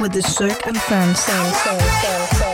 with the Cirque and Friends.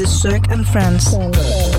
The Cirque and Friends.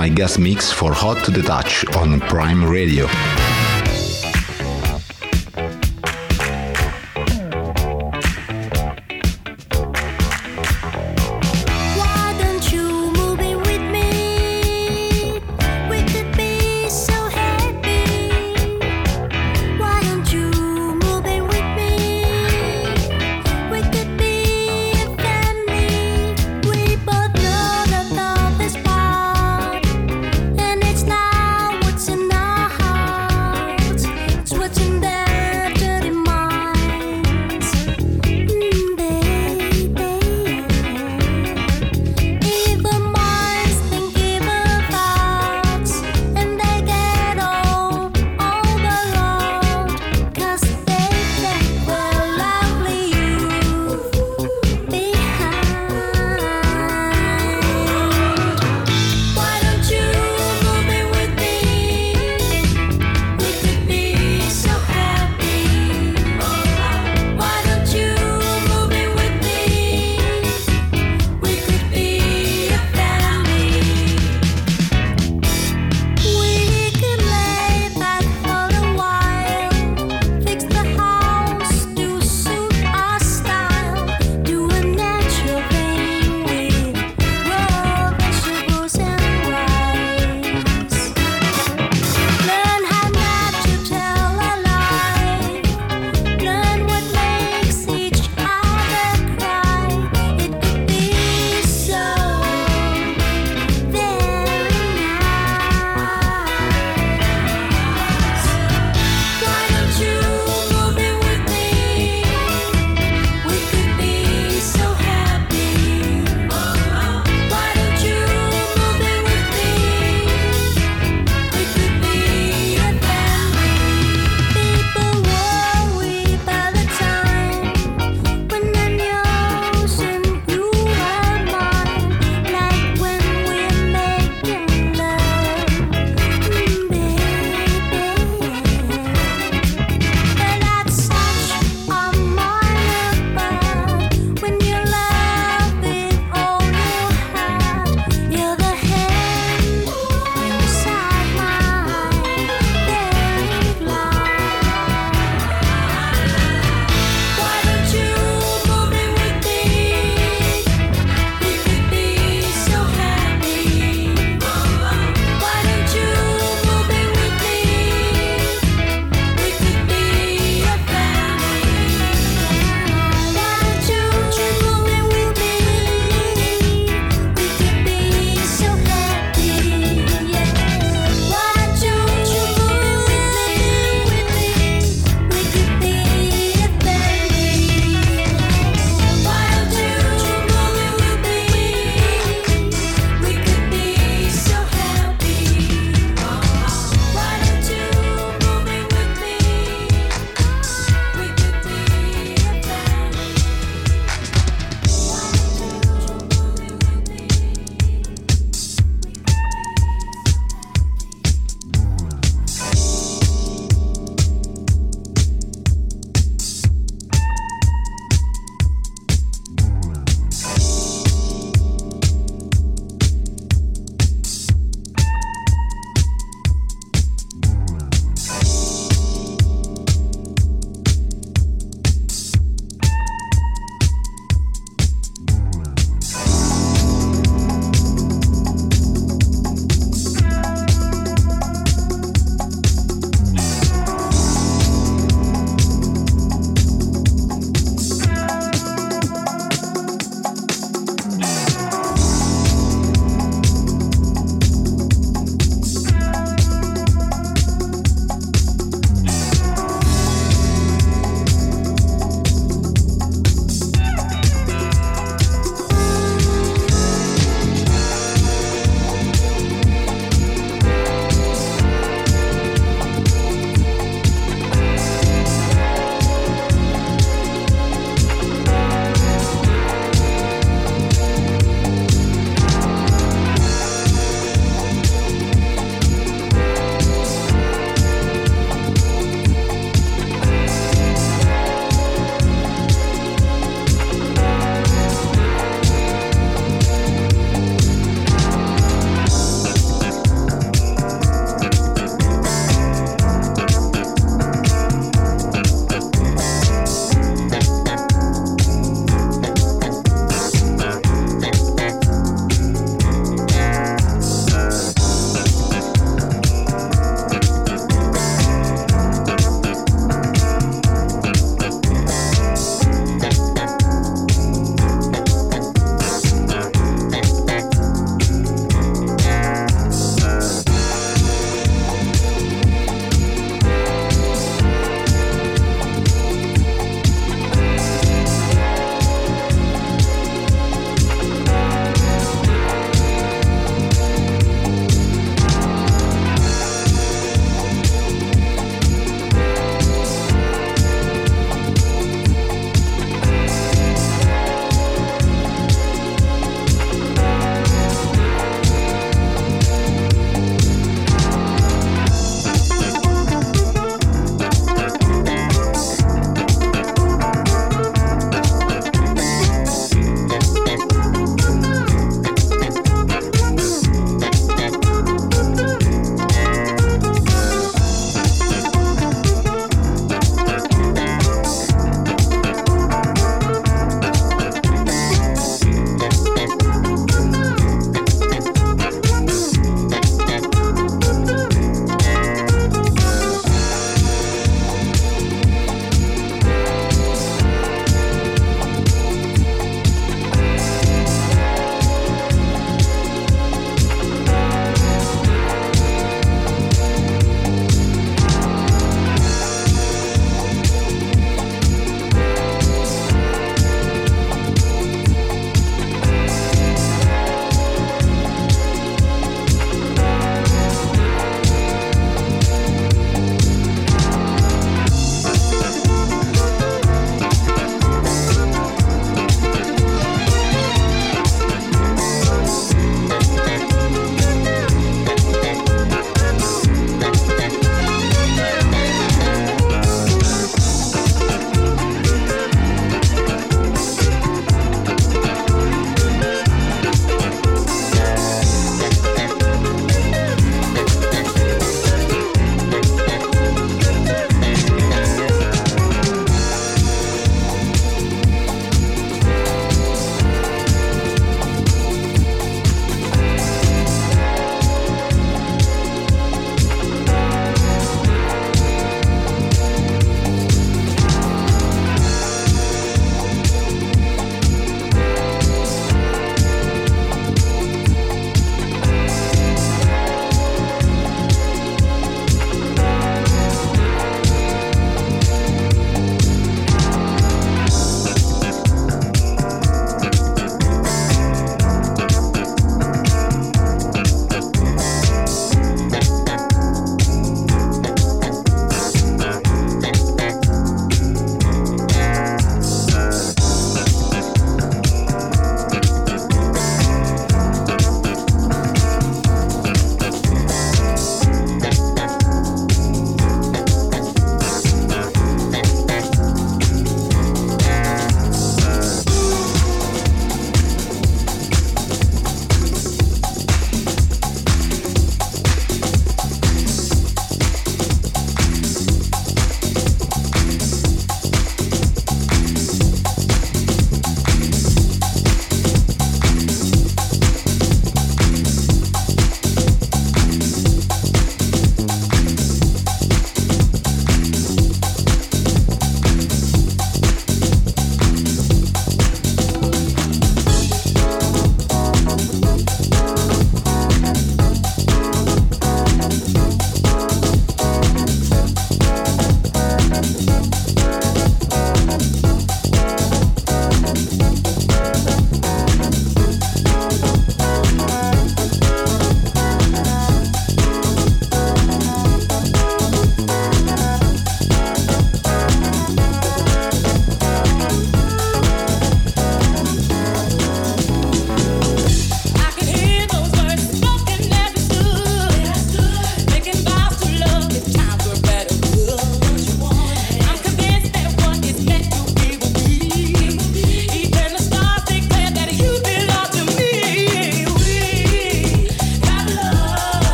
My guest mix for Hot to the Touch on Prime Radio.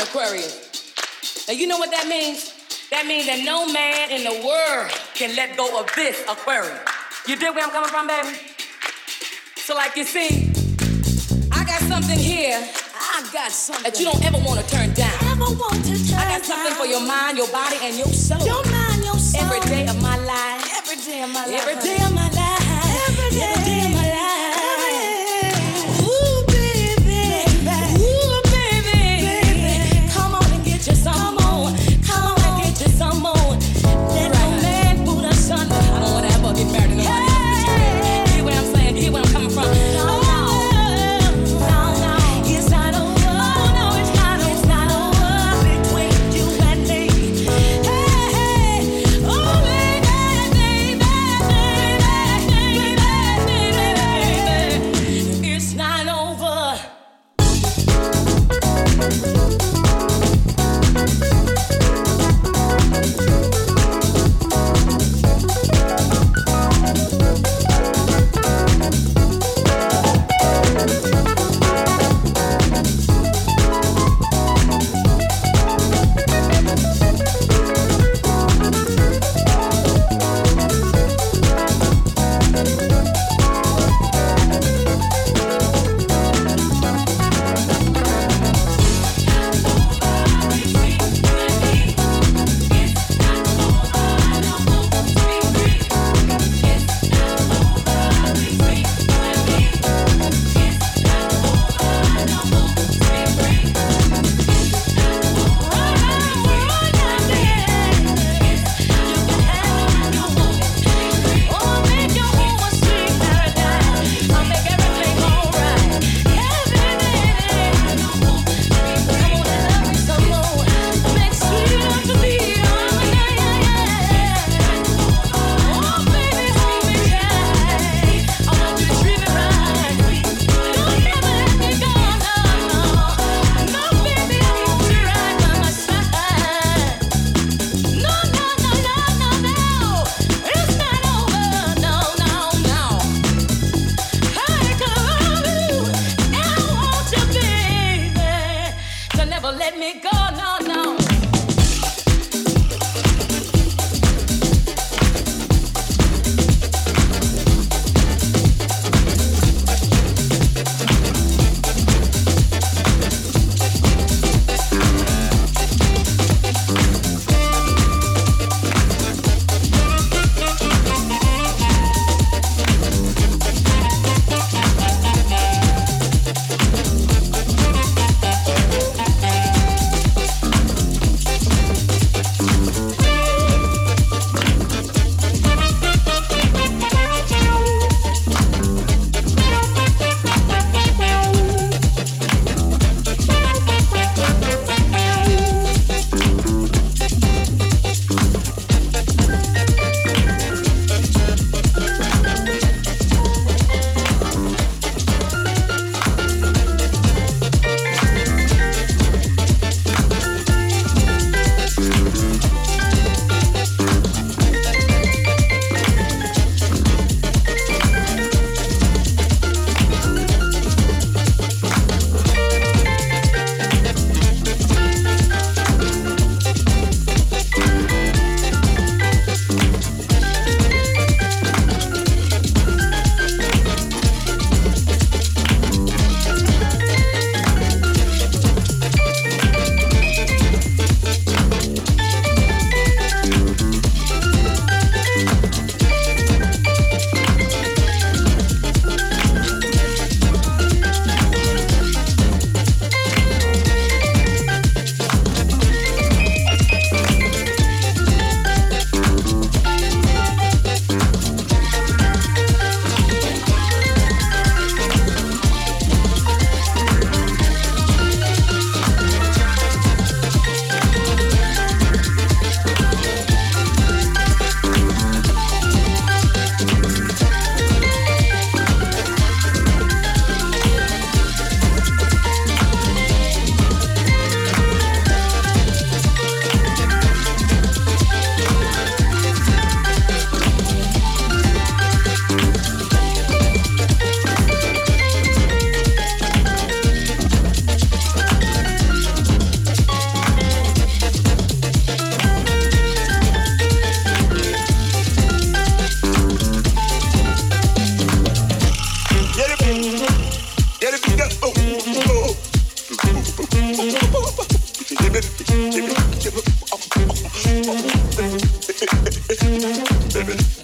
An Aquarius. Now you know what that means? That means that no man in the world can let go of this Aquarius. You dig where I'm coming from, baby? So like you see, I got something here. I got something that you don't ever want to turn down. Ever want to turn I got something for your mind, your body, and your soul. Your mind, your soul. Every day Baby.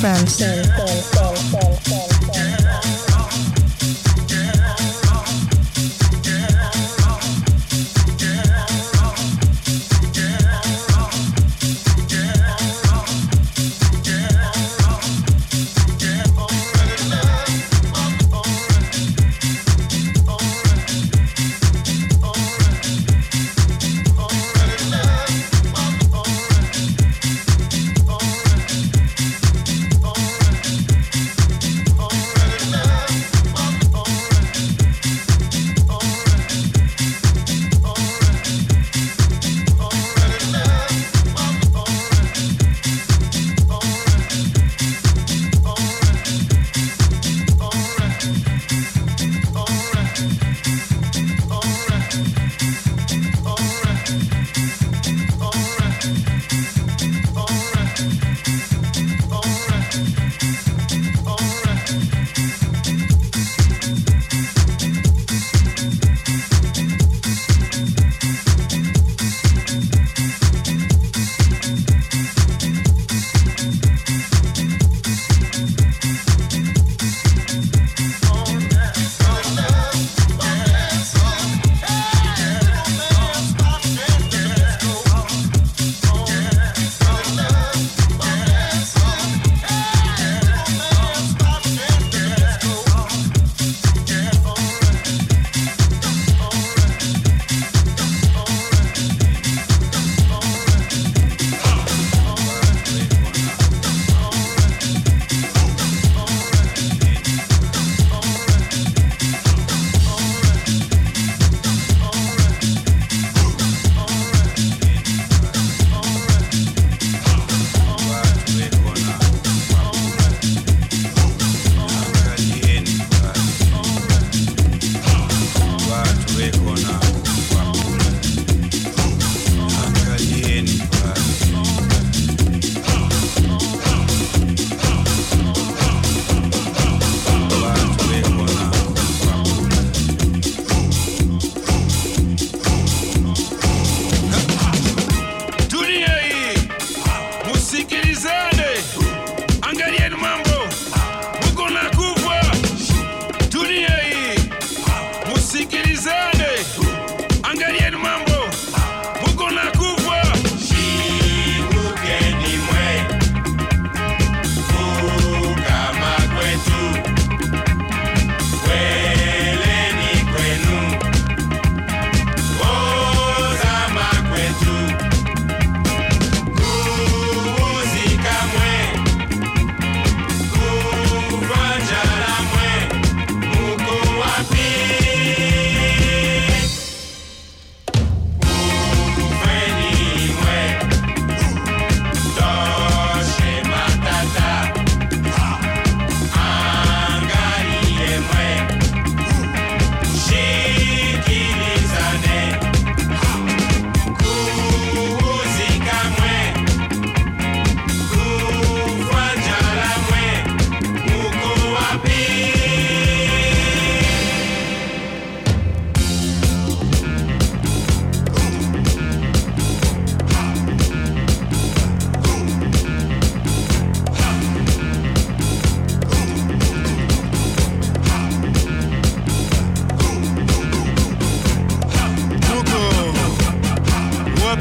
Friends.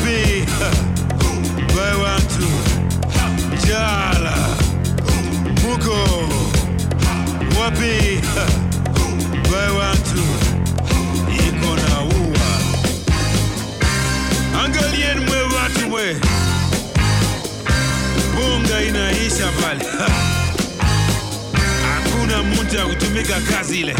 wantu jala. Muko wapi? Iko na ua angalieni mwe bunga inaisha pale. Hakuna mtu ya kutumika kazi ile